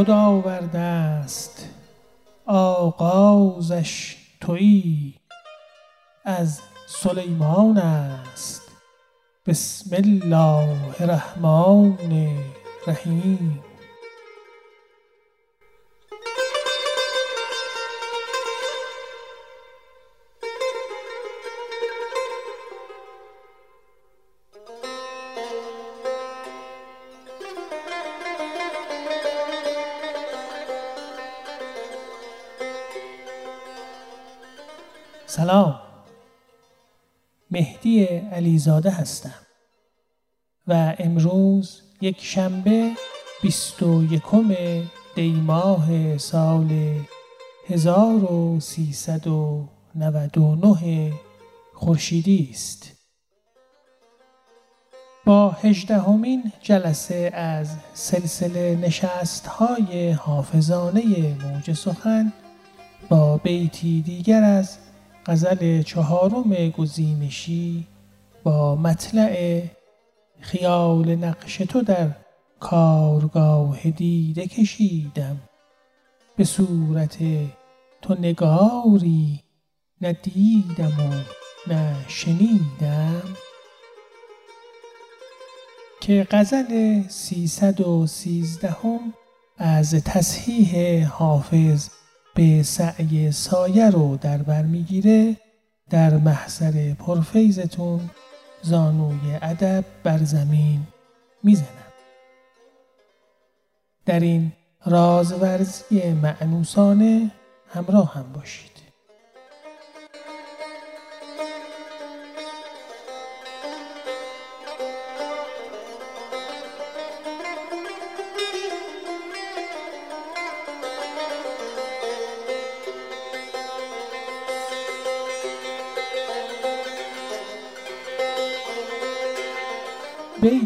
هدهد آورده است. آغازش تویی از سلیمان است. بسم الله الرحمن الرحیم. علیزاده هستم. و امروز یک شنبه بیست و یکم دیماه سال 1399 خورشیدی است. با هجدهمین جلسه از سلسله نشست های حافظانه موج سخن با بیتی دیگر از غزل چهارم گزینشی با مطلع خیال نقش تو در کارگاه دیده کشیدم. به صورت تو نگاری ندیدم و نه شنیدم که غزل سیصد و سیزدهم از تصحیح حافظ به سعی سایه رو در بر می‌گیره در محضر پرفیزتون زانوی ادب بر زمین می‌زنم در این رازورزی معنوسانه همراه هم باشید.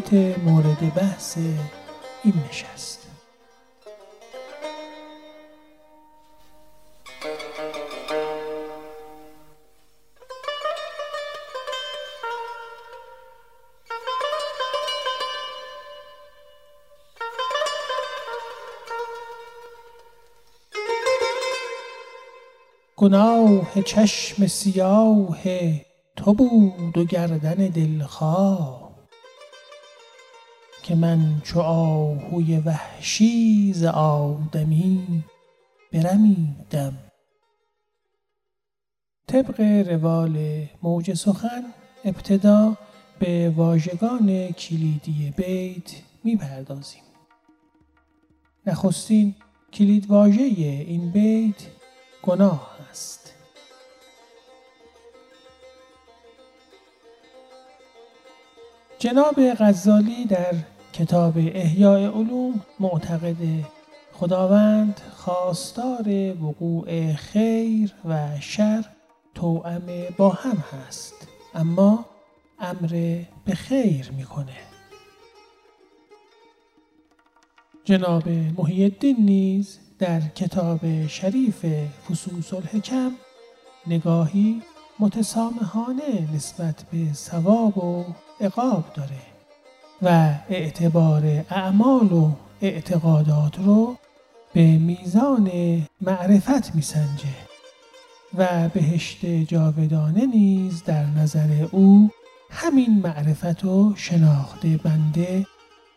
بیت مورد بحث این نشست. گناه چشم سیاه تو بود و گردن دلخواه. که من چو آهوی وحشی ز آدمی برمیدم. طبق روال موج سخن ابتدا به واژگان کلیدی بیت می‌پردازیم. نخستین کلید واژه این بیت گناه است. جناب غزالی در کتاب احیاء علوم معتقد خداوند خواستار وقوع خیر و شر توأم با هم هست. اما امر به خیر می‌کنه. جناب محی الدین نیز در کتاب شریف فصوص الحکم نگاهی متسامحانه نسبت به ثواب و عقاب داره. و اعتبار اعمال و اعتقادات رو به میزان معرفت میسنجه و بهشت جاودانه نیز در نظر او همین معرفت و شناخت بنده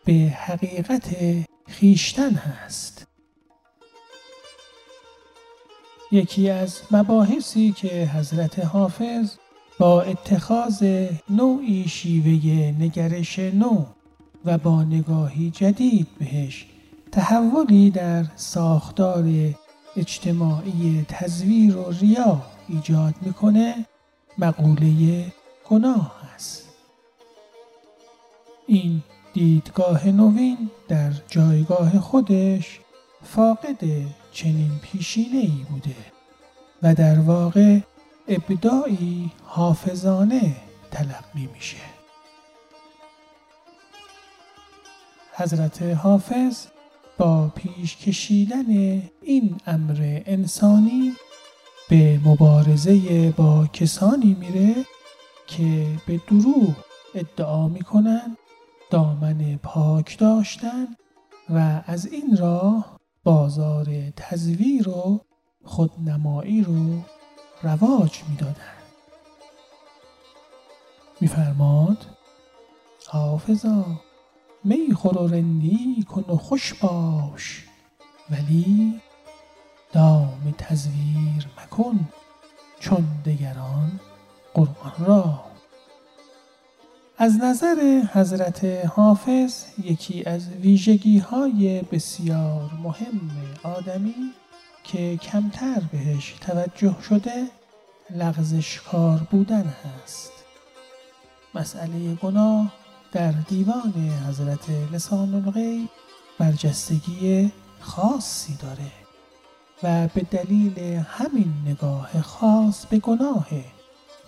به حقیقت خیشتن هست. یکی از مباحثی که حضرت حافظ با اتخاذ نوعی شیوه نگرش نو و با نگاهی جدید بهش تحولی در ساختار اجتماعی تزویر و ریا ایجاد می‌کنه مقوله گناه است. این دیدگاه نوین در جایگاه خودش فاقد چنین پیشینه ای بوده و در واقع ابداعی حافظانه تلقی میشه. حضرت حافظ با پیش کشیدن این امر انسانی به مبارزه با کسانی میره که به دروغ ادعا می‌کنن دامن پاک داشتن و از این راه بازار تزویر و خودنمایی رو رواج می‌دادند میفرماد حافظا. می خور و رندی کن و خوش باش ولی دام تزویر مکن چون دگران قرآن را. از نظر حضرت حافظ یکی از ویژگی های بسیار مهم آدمی که کمتر بهش توجه شده لغزشکار بودن هست. مسئله گناه در دیوان حضرت لسان الغیب برجستگی خاصی داره و به دلیل همین نگاه خاص به گناهه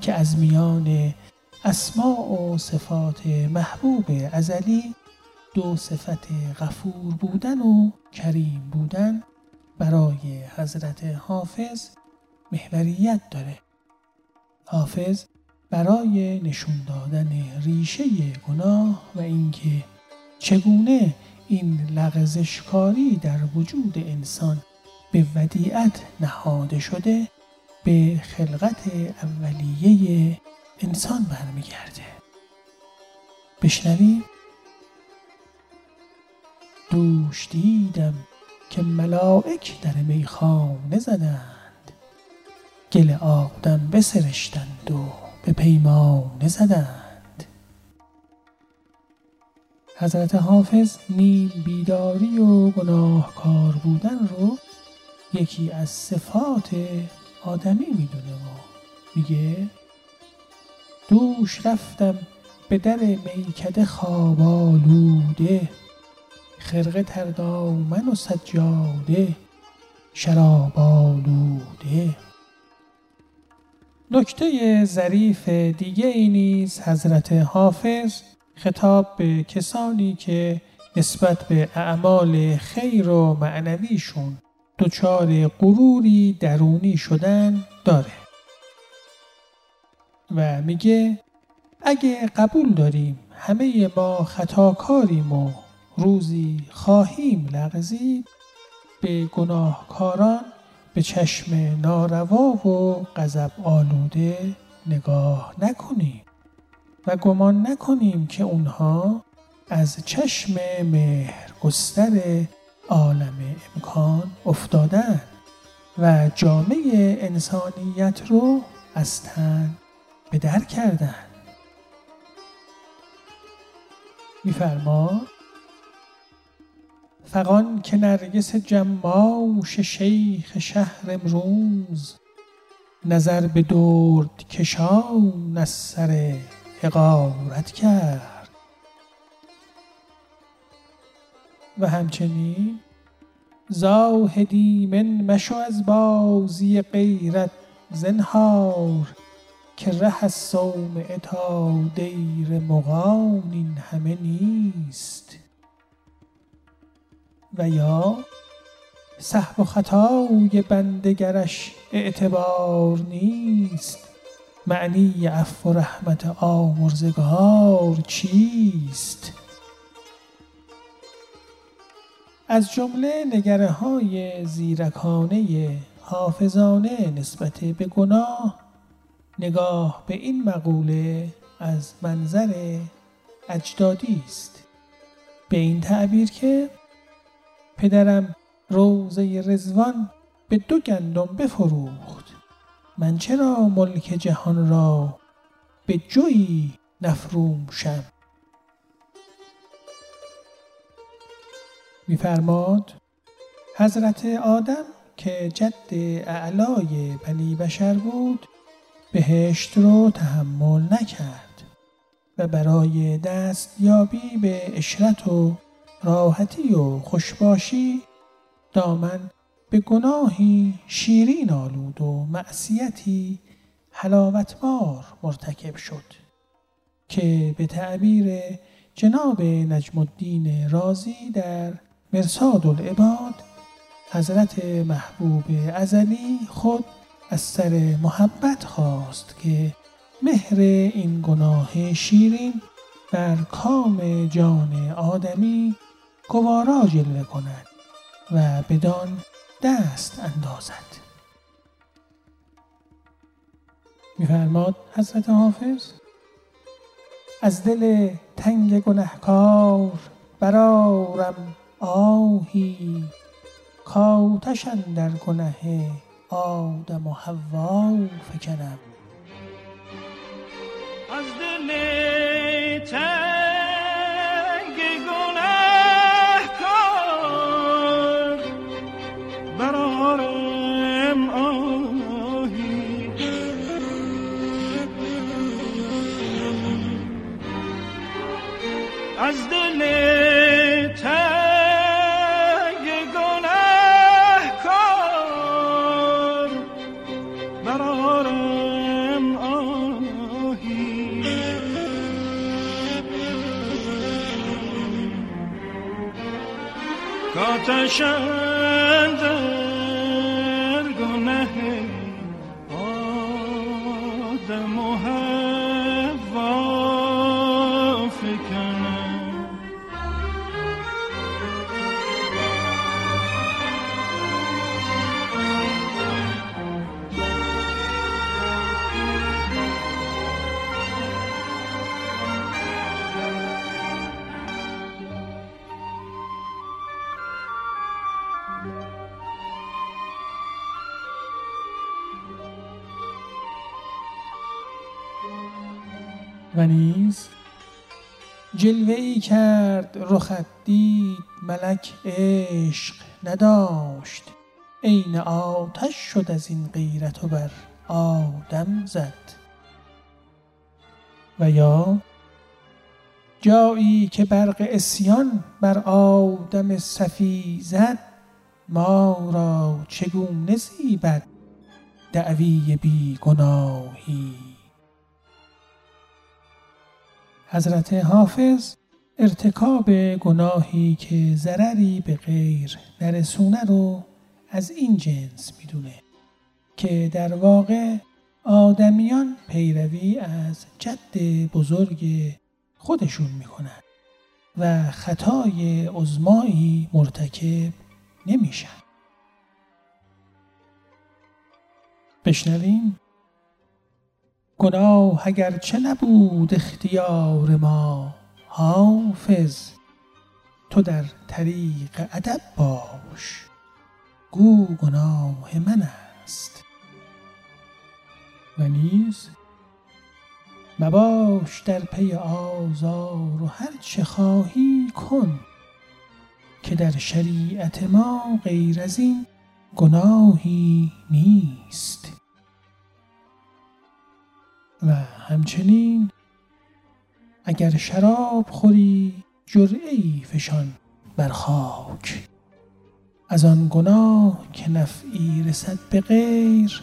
که از میان اسماع و صفات محبوب ازلی دو صفت غفور بودن و کریم بودن برای حضرت حافظ محوریت داره. حافظ برای نشون دادن ریشه گناه و اینکه چگونه این لغزشکاری در وجود انسان به ودیعت نهاده شده به خلقت اولیه انسان برمیگرده. بشنویم. دوش دیدم که ملائک در میخانه زدند. گل آدم بسرشتند و به پیمانه زدند. حضرت حافظ نیم بیداری و گناهکار بودن رو یکی از صفات آدمی می‌دونه و میگه دوش رفتم به در میکده خواب آلوده خرقه تردامن و سجاده شراب آلوده. نکته ظریف دیگه ای نیز حضرت حافظ خطاب به کسانی که نسبت به اعمال خیر و معنویشون دچار غروری درونی شدن داره. و میگه اگه قبول داریم همه ما خطاکاریم و روزی خواهیم لغزید به گناهکاران به چشم ناروا و غضب آلوده نگاه نکنیم و گمان نکنیم که اونها از چشم مهر گستر عالم امکان افتادن و جامعه انسانیت رو از تن به در کردن. میفرما فقان که نرگس جماش شیخ شهر امروز نظر به درد کشان از سر حقارت کرد. و همچنین زاهدی من مشو از بازی غیرت زنهار که ره از صومعه تا دیر مغان این همه نیست. و یا صحب و خطای بندگرش اعتبار نیست. معنی عفو و رحمت آمرزگار چیست؟ از جمله نگره های زیرکانه حافظانه نسبت به گناه نگاه به این مقوله از منظر اجدادی است. به این تعبیر که پدرم روزه رزوان به دو گندم بفروخت. من چرا ملک جهان را به جویی نفروم شم؟ میفرماد حضرت آدم که جد اعلای بنی بشر بود بهشت رو تحمل نکرد و برای دستیابی به اشرت و راحتی و خوشباشی دامن به گناهی شیرین آلود و معصیتی حلاوتبار مرتکب شد که به تعبیر جناب نجم الدین رازی در مرساد العباد حضرت محبوب ازلی خود از سر محبت خواست که مهر این گناه شیرین بر کام جان آدمی گوارا جلوه کند و بدان دست اندازد. میفرماد حضرت حافظ از دل تنگ گنهکار برارم آهی کاتشن در گنه آدم و حوا فکنم. از دل کاتشند و جلوه ای کرد رخت دید ملک عشق نداشت. عین آتش شد از این غیرت و بر آدم زد. و یا جایی که برق اسیان بر آدم صفی زد ما را چگونه زیبد دعوی بی گناهی؟ حضرت حافظ ارتکاب گناهی که ضرری به غیر نرسونه رو از این جنس می‌دونه که در واقع آدمیان پیروی از جد بزرگ خودشون می‌کنن و خطای عزمایی مرتکب نمیشن. بشنویم گناه اگر چه نبود اختیار ما حافظ تو در طریق ادب باش. گو گناه من است. و نیز مباش در پی آزار و هر چه خواهی کن که در شریعت ما غیر از این گناهی نیست. و همچنین اگر شراب خوری جرعی فشان بر خاک. از آن گناه که نفعی رسد به غیر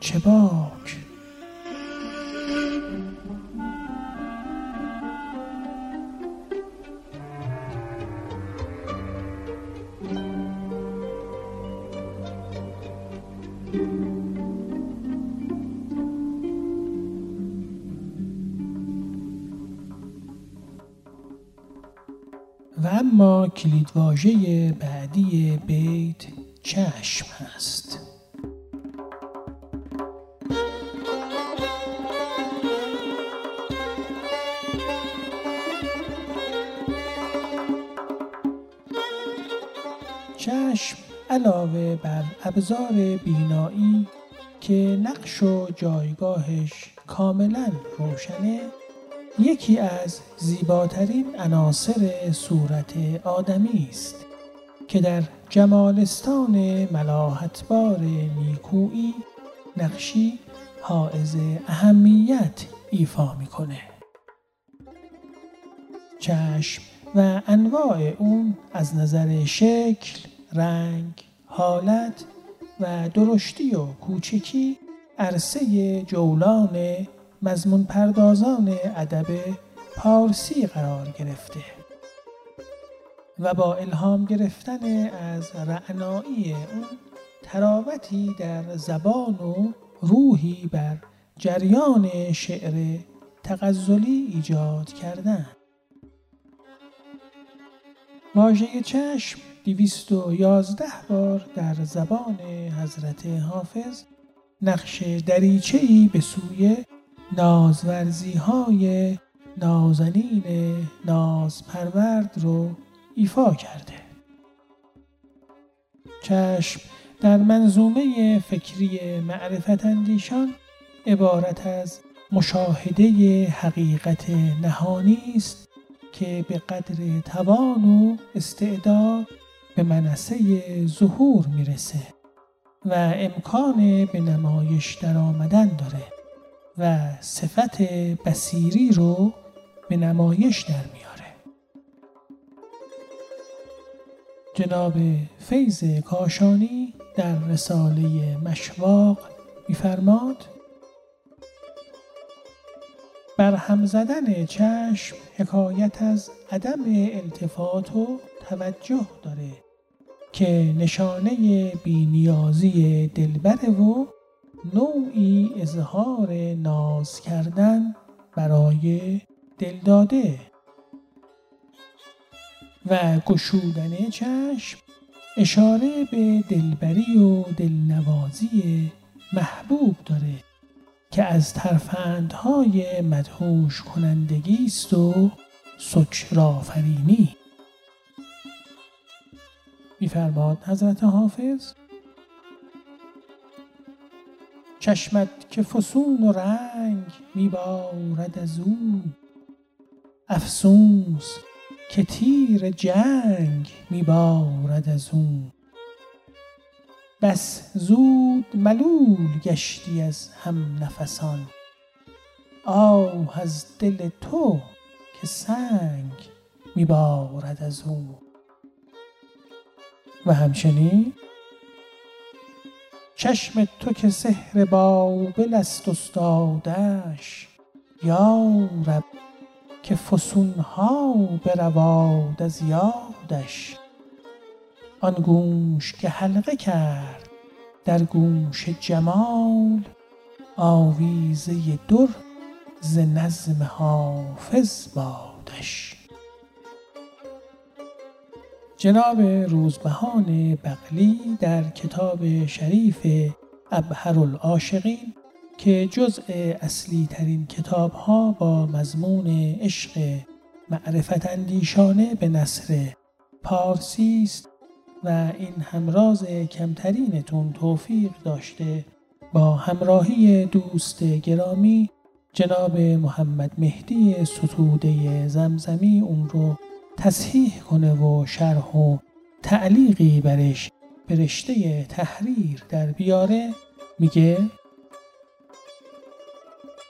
چه باک؟ اما کلیدواژه بعدی بیت چشم هست چشم علاوه بر ابزار بینایی که نقش و جایگاهش کاملا روشنه یکی از زیباترین عناصر صورت آدمی است که در جمالستان ملاحتبار نیکویی نقشی حائز اهمیت ایفا می‌کنه. چشم و انواع اون از نظر شکل، رنگ، حالت و درشتی و کوچکی عرصه جولان مضمون پردازان ادب پارسی قرار گرفته و با الهام گرفتن از رعنایی اون تراوتی در زبان و روحی بر جریان شعر تغزلی ایجاد کردن. واژه چشم دویست و یازده بار در زبان حضرت حافظ نقش دریچه ای به سوی نازورزی های نازنین ناز پرورد رو ایفا کرده. چشم در منظومه فکری معرفت اندیشان عبارت از مشاهده حقیقت نهانی است که به قدر توان و استعداد به منصه ظهور می‌رسه و امکان به نمایش در آمدن داره. و صفت بسیری رو به نمایش در میاره. جناب فیض کاشانی در رساله مشواق میفرماد برهم زدن چشم حکایت از عدم التفات و توجه داره که نشانه بینیازی دلبره و نوعی اظهار ناز کردن برای دلداده و گشودن چشم اشاره به دلبری و دلنوازی محبوب داره که از ترفندهای مدهوش کنندگی است و سکرآفرینی. میفرماد حضرت حافظ چشمت که فسون و رنگ میبارد از او. افسوس که تیر جنگ میبارد از او. بس زود ملول گشتی از هم نفسان. آه از دل تو که سنگ میبارد از او. و همچنین چشم تو که سحر بابل است استادش یا رب که فسونها برواد از یادش. آن گوش که حلقه کرد در گوش جمال آویزه در ز نظم حافظ بادش. جناب روزبهان بقلی در کتاب شریف ابهر العاشقین که جزء اصلی ترین کتاب ها با مضمون عشق معرفت اندیشانه به نصر پارسی است و این همراز کمترینتون توفیق داشته با همراهی دوست گرامی جناب محمد مهدی ستوده زمزمی اون رو تصحیح کنه و شرح و تعلیقی برش به رشته تحریر در بیاره. میگه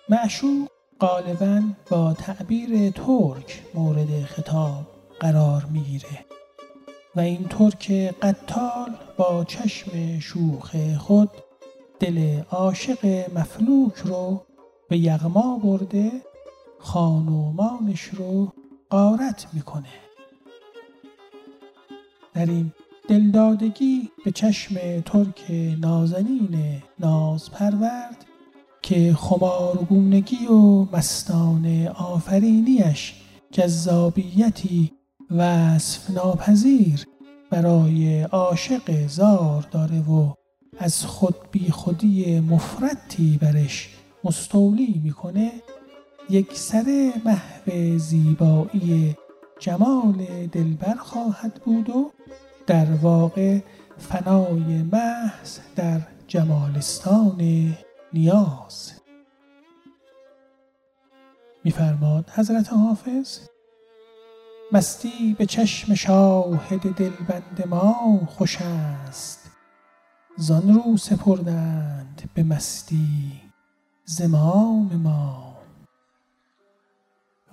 معشوق غالبا با تعبیر ترک مورد خطاب قرار می‌گیره و این ترک قتال با چشم شوخ خود دل عاشق مفلوک رو به یغما برده خانومانش رو قارت می‌کنه. در این دلدادگی به چشم ترک نازنین ناز پرورد که خمارگونگی و مستان آفرینیش جذابیتی وصف ناپذیر برای عاشق زار داره و از خود بی خودی مفرتی برش مستولی می‌کنه یک سر محو زیبایی جمال دلبر خواهد بود و در واقع فنای محض در جمالستان نیاز. میفرماد حضرت حافظ مستی به چشم شاهد دلبند ما خوش است. زان رو سپردند به مستی زمام ما.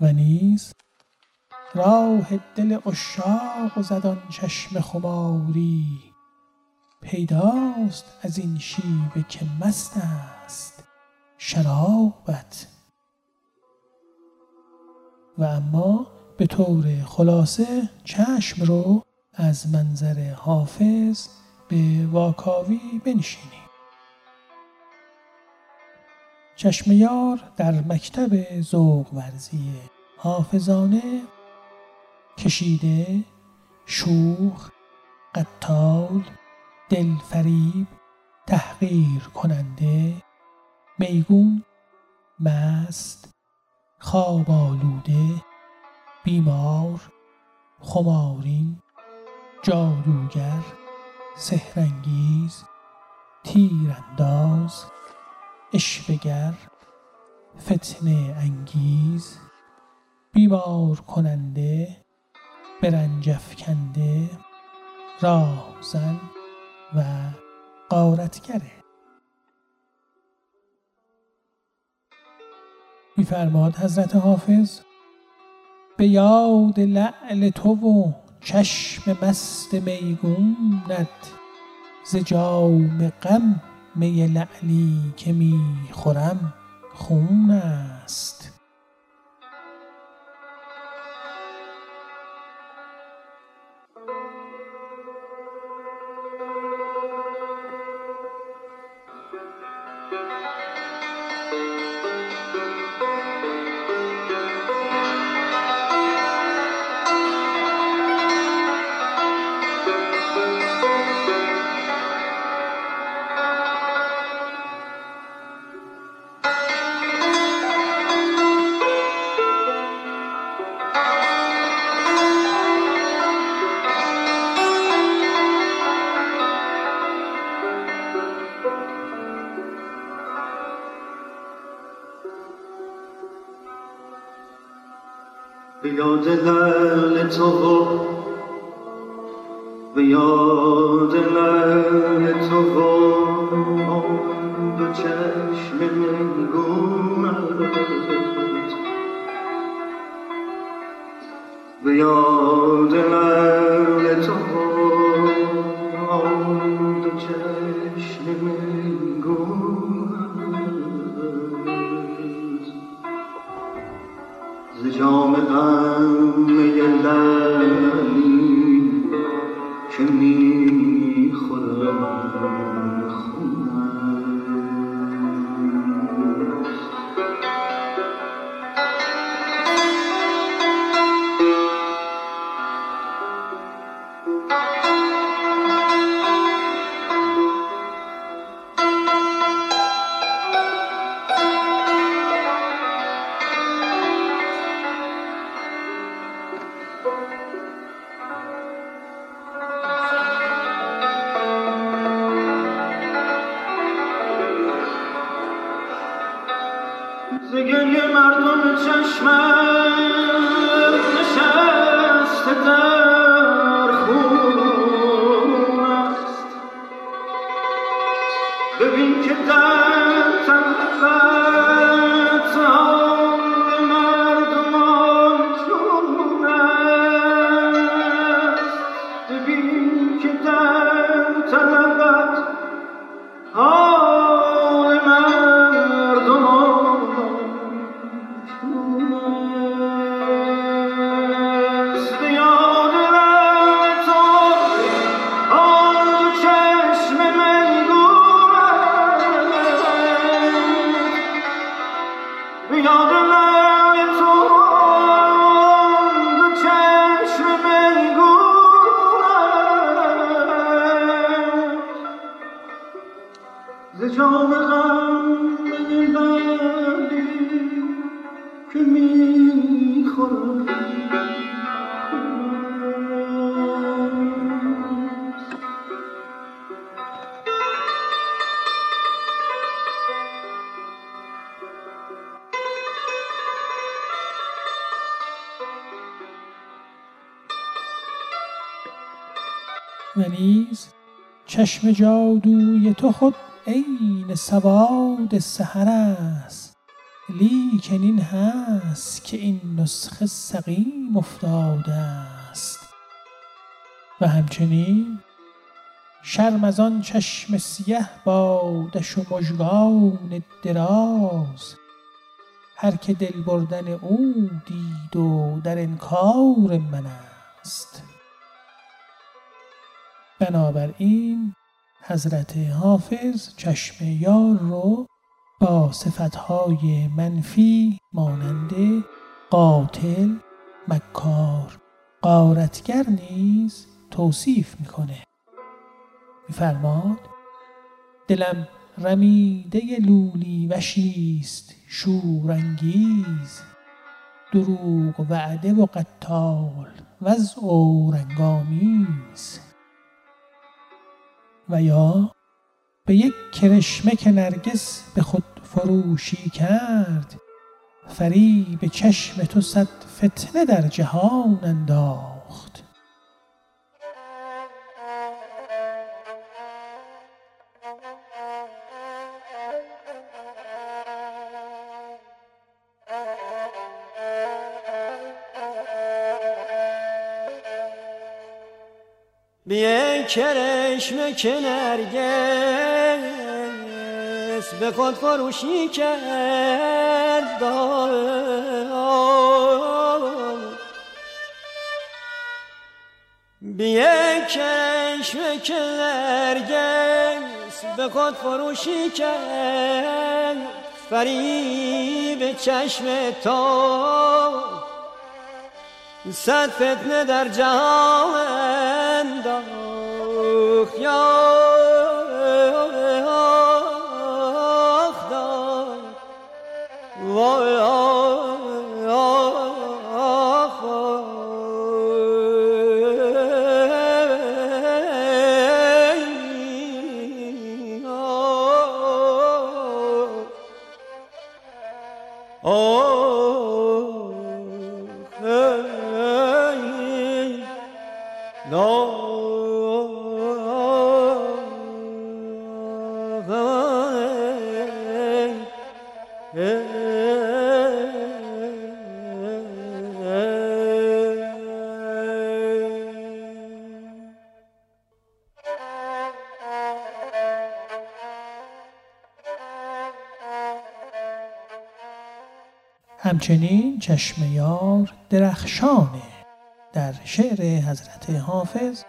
و نیز راه دل عشاق زد آن چشم خماری پیداست از این شیوه که مست است شرابت. و اما به طور خلاصه چشم رو از منظر حافظ به واکاوی بنشینیم. چشم یار در مکتب ذوق ورزی حافظانه کشیده شوخ قتال دلفریب تحقیر کننده میگون مست خواب آلوده بیمار خمارین جادوگر سهرنگیز تیرانداز اشبگر فتنه انگیز بیمار کننده برنجفکنده راهزن و قارتگره میفرماد حضرت حافظ به یاد لعل تو و چشم مست میگونت ز جام غم می لعلی که می خورم خون است. چشم جادوی تو خود عین سواد سحر است. لیکن این هست که این نسخه سقیم افتاده است. و همچنین شرم از آن چشم سیه بادش و مژگان دراز. هر که دل بردن او دید و در انکار من است. بنابراین حضرت حافظ چشم یار رو با صفتهای منفی مانند قاتل، مکار، قارتگر نیز توصیف می‌کنه. میفرماد دلم رمیده لولی وشیست شورانگیز دروغ وعده و قتال وضع و رنگامیز. و یا به یک کرشمه که نرگس به خود فروشی کرد فریب چشم تو صد فتنه در جهان انداخت. بیه کرشم که نرگس به خود فروشی کرد. بیه کرشم که نرگس به خود فروشی کرد. فریب چشم تو. صد فتنه در جهان انداخت یا وای همچنین چشم یار درخشانه. در شعر حضرت حافظ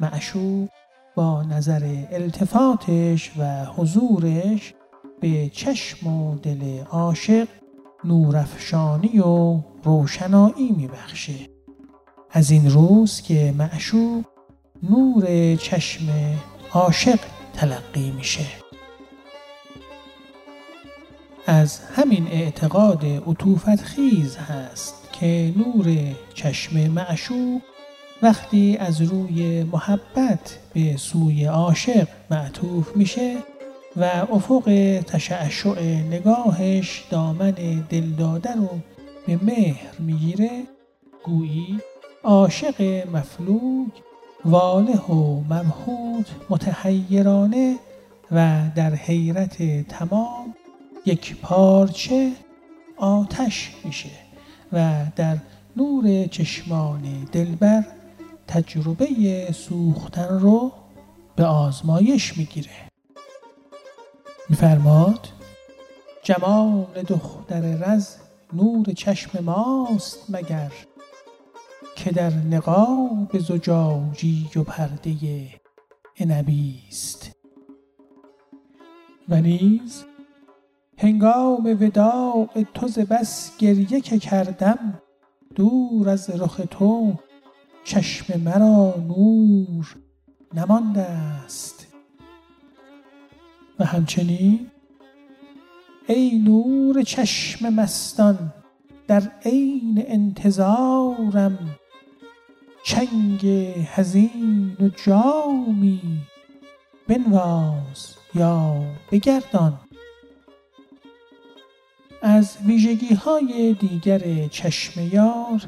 معشوق با نظر التفاتش و حضورش به چشم و دل عاشق نورافشانی و روشنایی میبخشه. از این روز که معشوق نور چشم عاشق تلقی میشه. از همین اعتقاد عطوفت خیز هست که نور چشم معشوق وقتی از روی محبت به سوی عاشق معطوف میشه و افق تشعشع نگاهش دامن دلداده رو به مهر می‌گیره گویی عاشق مفلوک واله و مبهوت متحیرانه و در حیرت تمام یک پارچه آتش میشه و در نور چشمان دلبر تجربه سوختن رو به آزمایش می‌گیره. میفرماد جمال دختر رز نور چشم ماست مگر که در نقاب زجاجی و پرده عنبی است و نیز هنگام وداع تو ز بس گریه که کردم دور از رخ تو چشم مرا نور نمانده است. و همچنین ای نور چشم مستان در عین انتظارم چنگ حزین و جامی بنواز یا بگردان. از ویژگی های دیگر چشم یار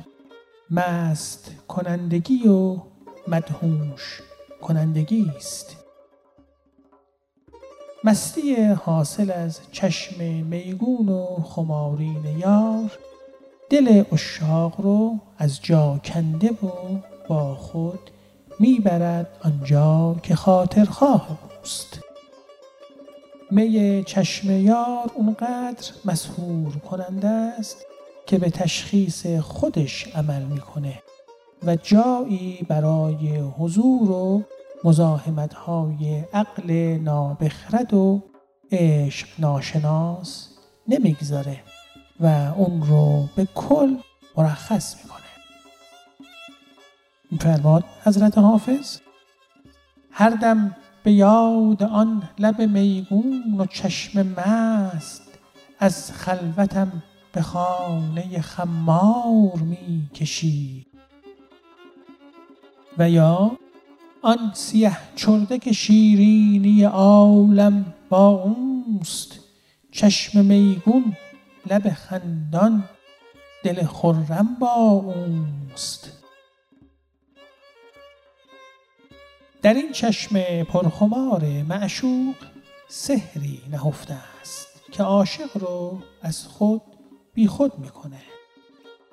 مست کنندگی و مدهوش کنندگی است مستی حاصل از چشم میگون و خمارین یار دل اشاق رو از جا کنده و با خود می‌برد آنجا که خاطر خواه اوست. می چشم یار اونقدر مسحور کننده است که به تشخیص خودش عمل می‌کنه و جایی برای حضور و مزاحمت های عقل نابخرد و عشق ناشناس نمی‌گذاره و اون رو به کل مرخص می‌کنه. میفرماد حضرت حافظ؟ هر دم به یاد آن لب میگون و چشم مست از خلوتم به خانه خمار می کشی و یا آن سیه چرده که شیرینی عالم با اوست چشم میگون لب خندان دل خرم با اوست. در این چشم پرخمار معشوق سحری نهفته است که عاشق رو از خود بی خود می‌کنه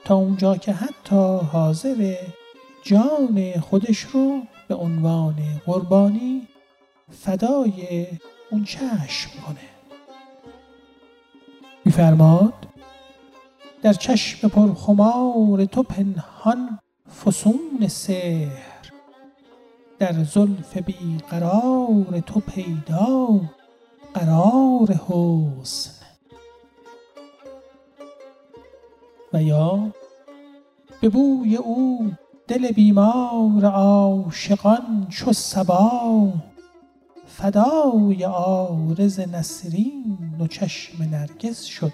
تا اونجا که حتی حاضر جان خودش رو به عنوان قربانی فدای اون چشم کنه میفرماد در چشم پرخمار تو پنهان فسون سحر. در زلف بی قرار تو پیدا قرار حسن. و یا به بوی او دل بیمار عاشقان چو صبا فدای عارض نسرین و چشم نرگس شد.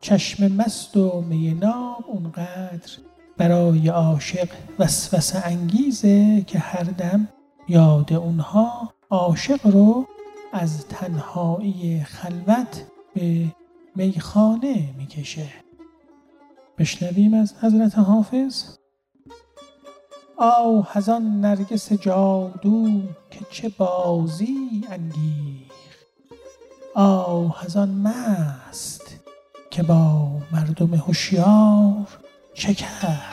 چشم مست و می ناب اونقدر برای عاشق وسوسه انگیزه که هر دم یاد اونها عاشق رو از تنهایی خلوت به میخانه می‌کشه. بشنویم از حضرت حافظ. آه از نرگس جادو که چه بازی انگیخت. آه از آن مست که با مردم هوشیار چه کرد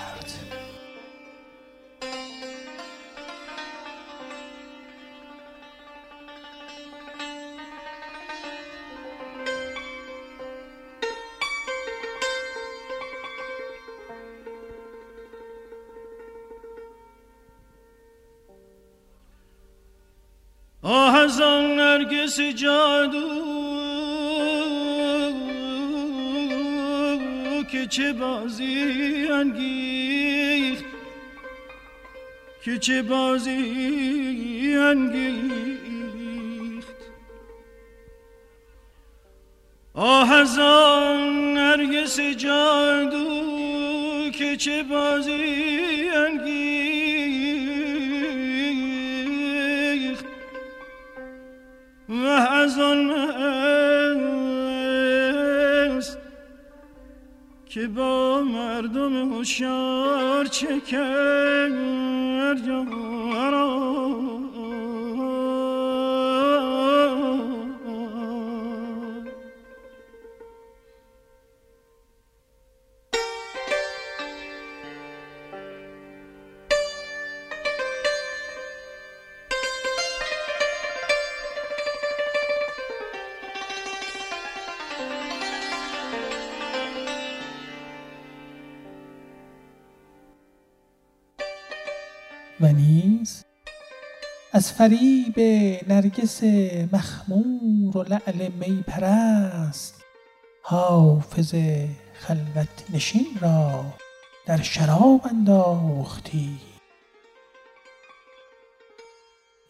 آه از آن نرگس جادو چه بازی انگیخت که چه بازی انگیخت. آه از آن نرگس جادو که چه بازی انگیخت. که با مردم هوشیار چه کرد؟ از فریب نرگس مخمور و لعل می پرست حافظ خلوت نشین را در شراب انداختی.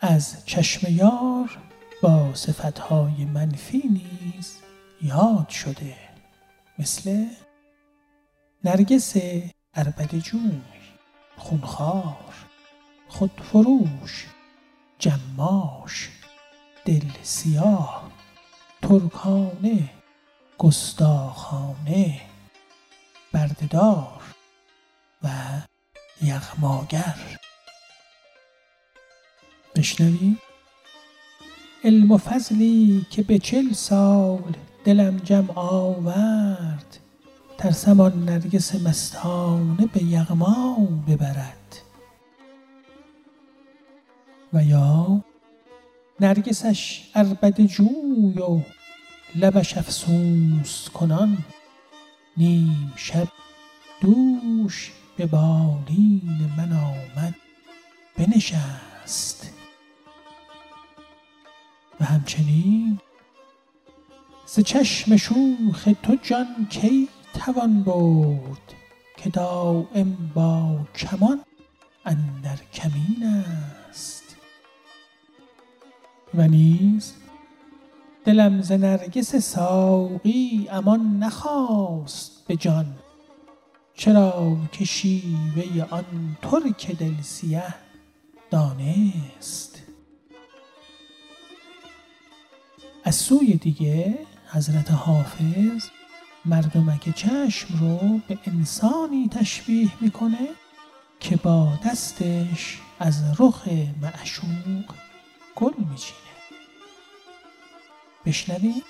از چشم یار با صفتهای منفی نیز یاد شده مثل نرگس عربد جوی خونخوار خودفروش جماش دل سیاه ترکانه گستاخانه بردهدار و یغماگر. بشنویم؟ علم و فضلی که به چل سال دلم جمع آورد ترسم آن نرگس مستانه به یغما ببرد. و یا نرگسش عربده جوی و لبش افسوس کنان نیم شب دوش به بالین من آمد بنشست. و همچنین ز چشم شوخ تو جان کی توان برد که دائم با کمان اندر کمین است؟ و نیز دلم ز نرگس ساقی امان نخواست به جان. چرا که شیوه آن ترک دل سیه دانست. از سوی دیگه حضرت حافظ مردمک چشم رو به انسانی تشبیه می‌کنه که با دستش از رخ معشوق گل میچینه. بشنوی؟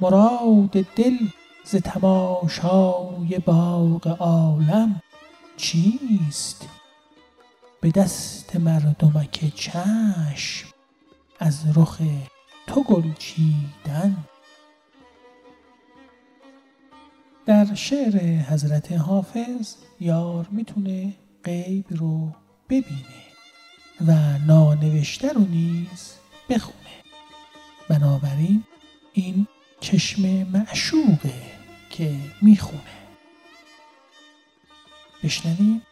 مراد دل ز تماشای باغ عالم چیست؟ به دست مردمک چشم از رخ تو گل چیدن. در شعر حضرت حافظ یار می‌تونه غیب رو ببینه. و نانوشته رو نیز بخونه. بنابراین این چشم معشوقه که می‌خونه. بشنویم.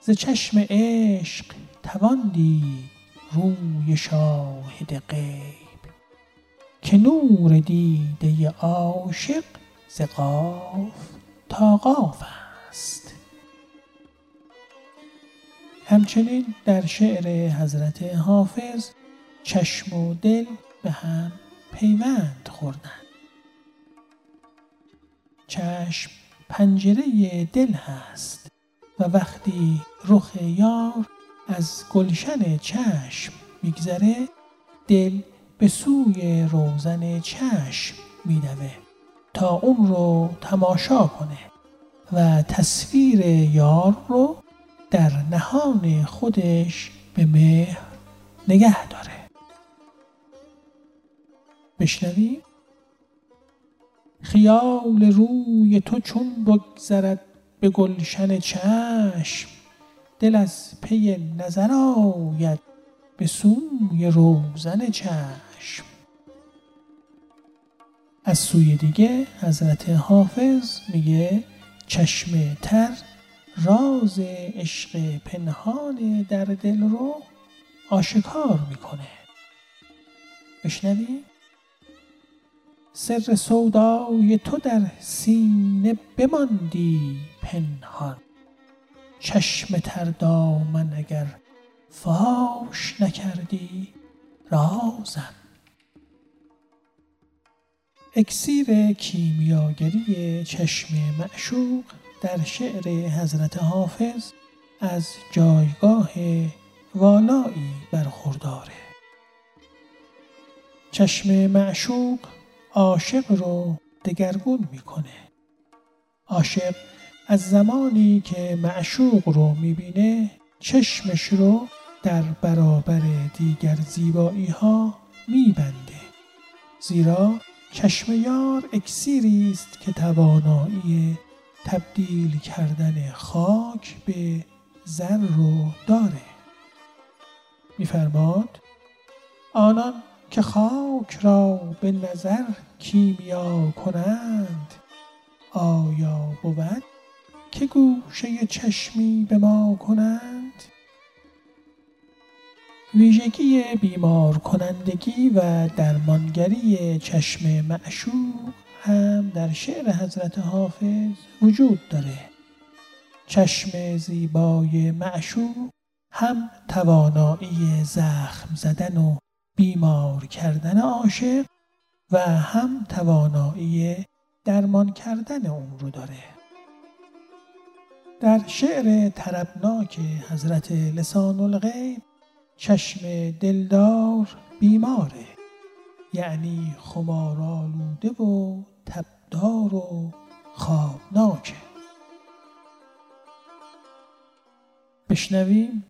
ز چشم عشق توان دید روی شاهد غیب که نور دیده عاشق ز قاف تا قاف است. همچنین در شعر حضرت حافظ چشم و دل به هم پیوند خوردن. چشم پنجره دل هست و وقتی رخ یار از گلشن چشم میگذره دل به سوی روزن چشم میدوه تا اون رو تماشا کنه و تصویر یار رو در نهان خودش به مهر نگه داره. بشنویم خیال روی تو چون بگذرد به گلشن چشم دل از پی نظر آید به سوی روزن چشم. از سوی دیگه حضرت حافظ میگه چشم تر راز عشق پنهان در دل رو آشکار می‌کنه. بشنویم سر سودای تو در سینه بماندی پنهان. چشم تر دامن اگر فاش نکردی رازم. اکسیر کیمیاگری چشم معشوق در شعر حضرت حافظ از جایگاه والایی برخورداره. چشم معشوق عاشق رو دگرگون می‌کنه. عاشق از زمانی که معشوق رو می‌بینه چشمش رو در برابر دیگر زیبایی ها میبنده. زیرا چشم یار اکسیری است که توانایی تبدیل کردن خاک به زر رو داره. میفرماد آنان که خاک را به نظر کیمیا کنند آیا بود که گوشه چشمی به ما کنند؟ ویژگی بیمار کنندگی و درمانگری چشم معشوق هم در شعر حضرت حافظ وجود داره. چشم زیبای معشوق هم توانایی زخم زدن و بیمار کردن عاشق و هم توانایی درمان کردن اون رو داره. در شعر طربناک حضرت لسان الغیب چشم دلدار بیماره یعنی خمارالوده و تبدار و خوابناکه بشنویم؟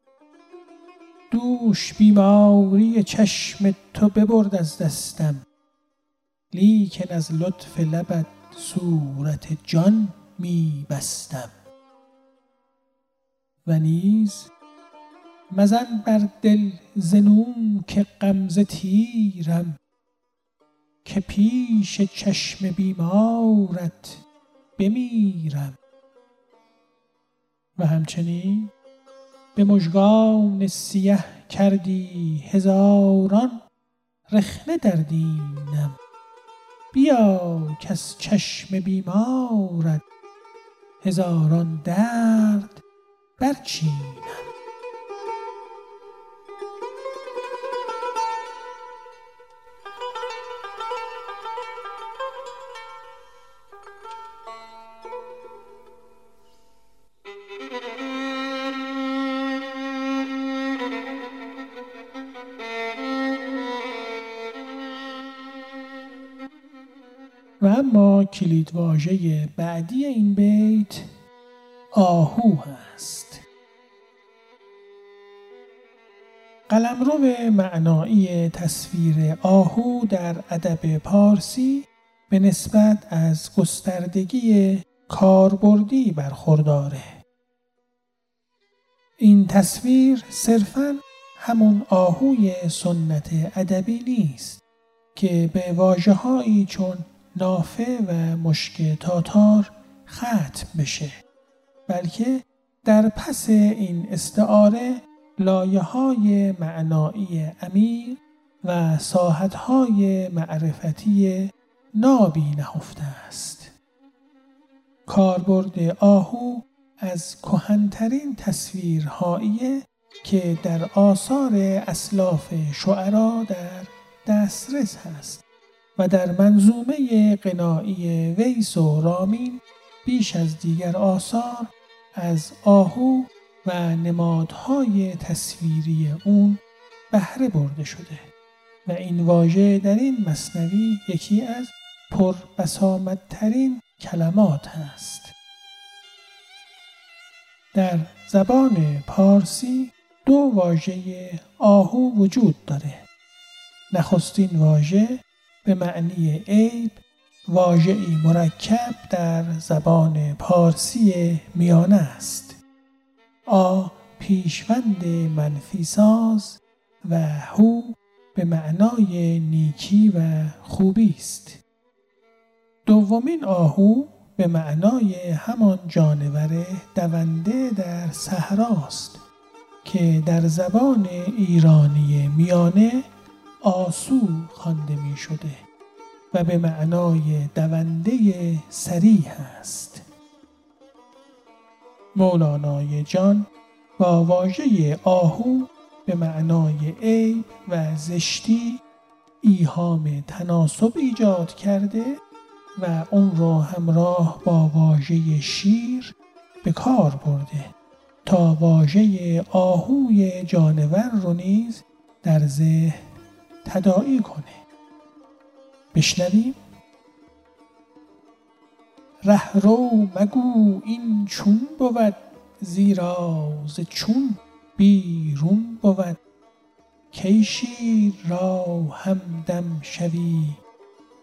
دوش بیماری چشم تو ببرد از دستم. لیکن از لطف لبت صورت جان می بستم و نیز مزن بر دل زنون که غمزه تیرم. که پیش چشم بیمارت بمیرم. و همچنین به مژگان سیه کردی هزاران رخنه در دینم. بیا کس چشم بیمارت هزاران درد برچینم. کلیدواژه بعدی این بیت آهو هست. قلمرو معنایی تصویر آهو در ادب پارسی به نسبت از گستردگی کاربردی برخورداره. این تصویر صرفا همون آهوی سنت ادبی نیست که به واژههایی چون نافه و مشک تاتار ختم بشه بلکه در پس این استعاره لایه های معنایی عمیق و ساحت های معرفتی نابی نهفته است. کاربرد آهو از کهنترین تصویرهایی که در آثار اسلاف شعرا در دسترس هست. و در منظومه قنایی ویس و رامین بیش از دیگر آثار از آهو و نمادهای تصویری اون بهره برده شده و این واژه در این مصنوی یکی از پربسامدترین کلمات هست. در زبان پارسی دو واژه آهو وجود داره. نخستین واژه به معنی عیب واژه‌ای مرکب در زبان پارسی میانه است. آ پیشوند منفی ساز و هو به معنای نیکی و خوبی است. دومین آهو به معنای همان جانور دونده در صحراست که در زبان ایرانی میانه آسو خوانده می شده و به معنای دونده سریع است. مولانای جان با واژه آهو به معنای عیب و زشتی ایهام تناسب ایجاد کرده و اون را همراه با واژه شیر به کار برده تا واژه آهوی جانور رو نیز در ذهن تداعی کنه. بشنویم. رهرو مگو این چون بود؟ زیرا ز چون بیرون بود. کی شیر را همدم شوی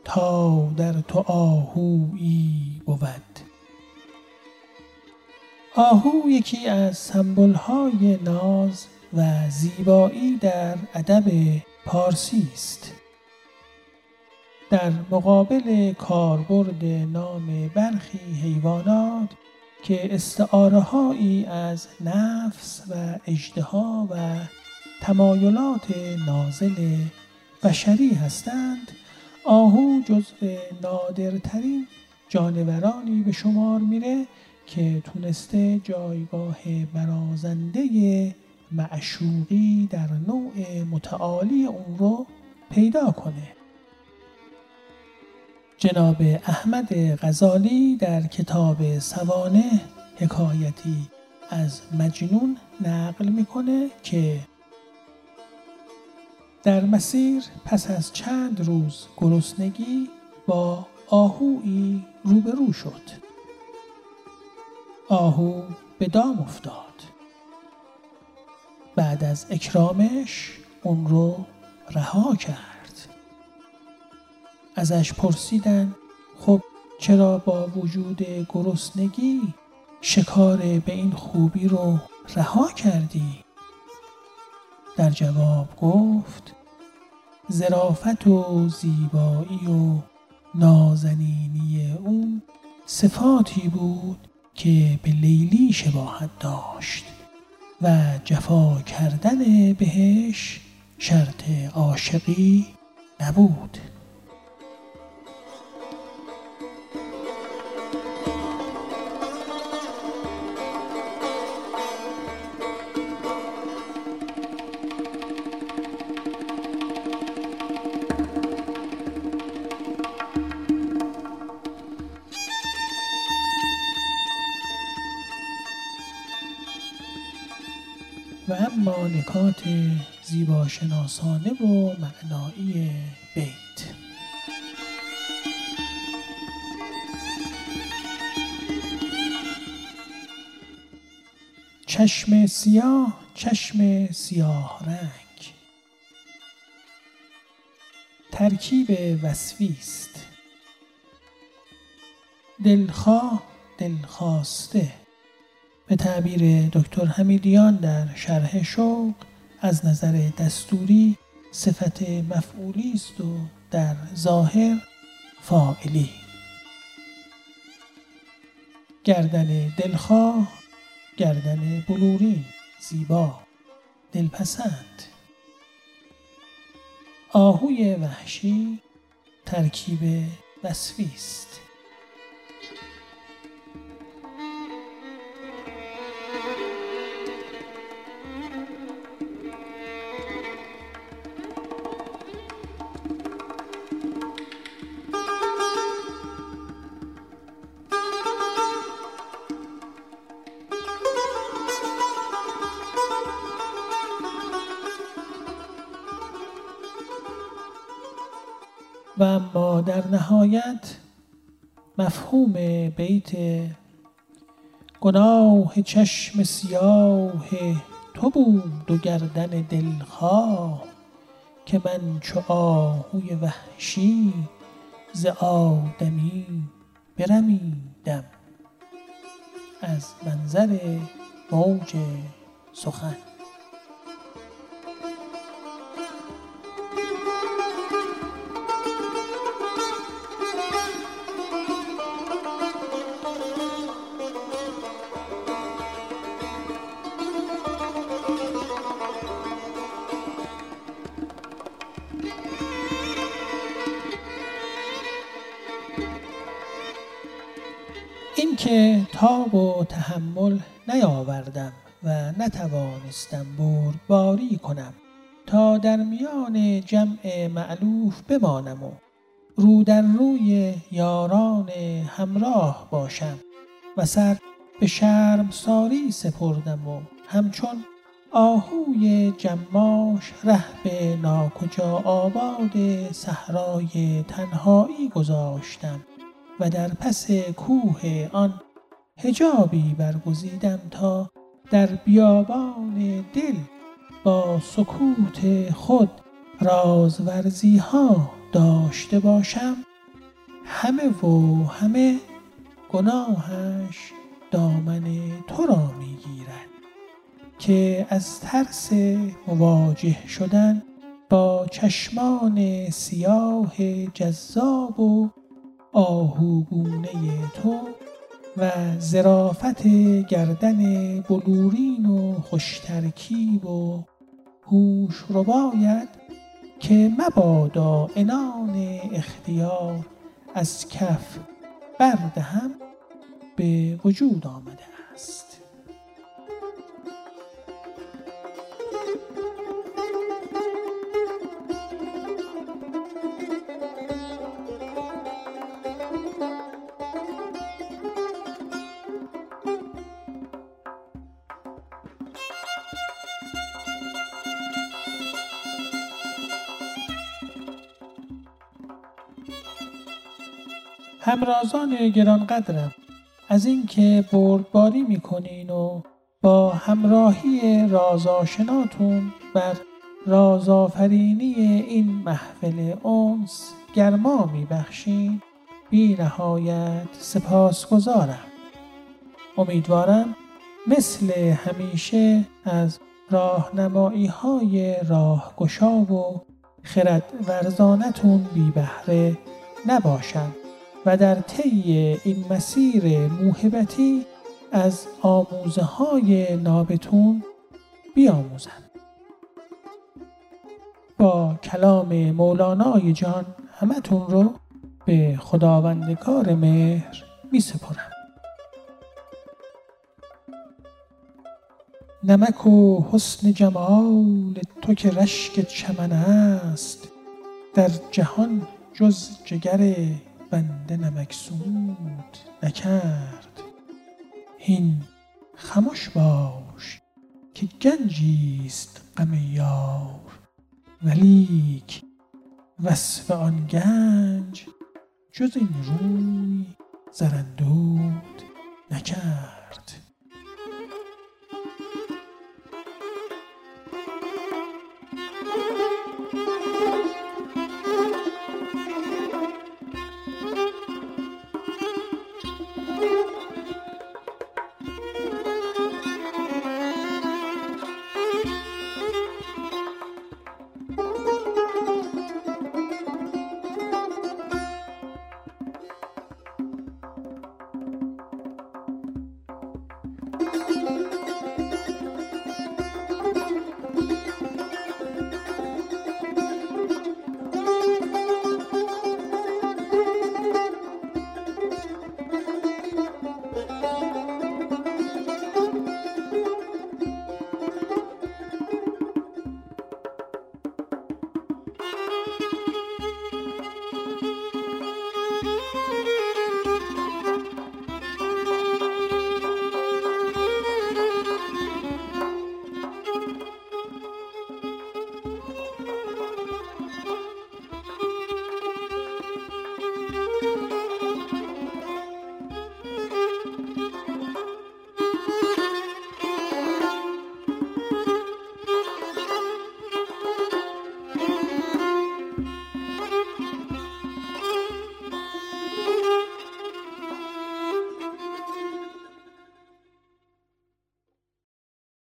تا در تو آهویی بود؟ آهو یکی از سمبل‌های ناز و زیبایی در ادب پارسی است. در مقابل کاربرد نام برخی حیوانات که استعاره از نفس و اجدها و تمایلات نازل بشری هستند آهو جزو نادرترین جانورانی به شمار میره که تونسته جایگاه برازنده معشوقی در نوع متعالی اون رو پیدا کنه. جناب احمد غزالی در کتاب سوانه حکایتی از مجنون نقل می‌کنه که در مسیر پس از چند روز گرسنگی با آهویی روبرو شد. آهو به دام افتاد. بعد از اکرامش اون رو رها کرد. ازش پرسیدن خب چرا با وجود گرسنگی شکار به این خوبی رو رها کردی؟ در جواب گفت زرافت و زیبایی و نازنینی اون صفاتی بود که به لیلی شباهت داشت. و جفا کردن بهش شرط عاشقی نبود. زیباشناسانه و معنایی بیت. چشم سیاه چشم سیاه رنگ. ترکیب وصفی است. دلخواه دلخواسته. به تعبیر دکتر حمیدیان در شرح شوق از نظر دستوری صفت مفعولی است و در ظاهر فاعلی. گردن دلخواه گردن بلورین زیبا دلپسند. آهوی وحشی ترکیب وصفی است. در نهایت مفهوم بیت گناه چشم سیاه تو بود و گردن دلخواه که من چو آهوی وحشی ز آدمی برمیدم. از منظر موج سخن. تحمل نیاوردم و نتوانستم بردباری کنم تا در میان جمع معلوف بمانم و رو در روی یاران همراه باشم و سر به شرم ساری سپردم و همچون آهوی جماش ره به ناکجا آباد صحرای تنهایی گذاشتم و در پس کوه آن حجابی برگزیدم تا در بیابان دل با سکوت خود رازورزی ها داشته باشم. همه و همه گناهش دامن تو را می‌گیرد که از ترس مواجه شدن با چشمان سیاه جذاب و آهوگونه تو و زرافت گردن بلورین و خوشترکیب و هوش رباید که مبادا انان اختیار از کف بردهم به وجود آمده است. همرازان گرانقدرم از اینکه بردباری می‌کنین و با همراهی رازآشناتون بر رازآفرینی این محفل اونس گرما میبخشین بی نهایت سپاسگزارم. امیدوارم مثل همیشه از راهنمایی های راهگشا و خرد ورزانتون بی بهره نباشم. و در طی این مسیر موهبتی از آموزه های نابتون بیاموزند با کلام مولانای جان همتون رو به خداوندگار مهر می سپرم. نمک و حسن جمال تو که رشک چمن است در جهان جز جگر بنده نمکسود نکرد. هین خمش باش که گنجیست غم یار. ولیک وصف آن گنج جز این روی زرندود نکرد.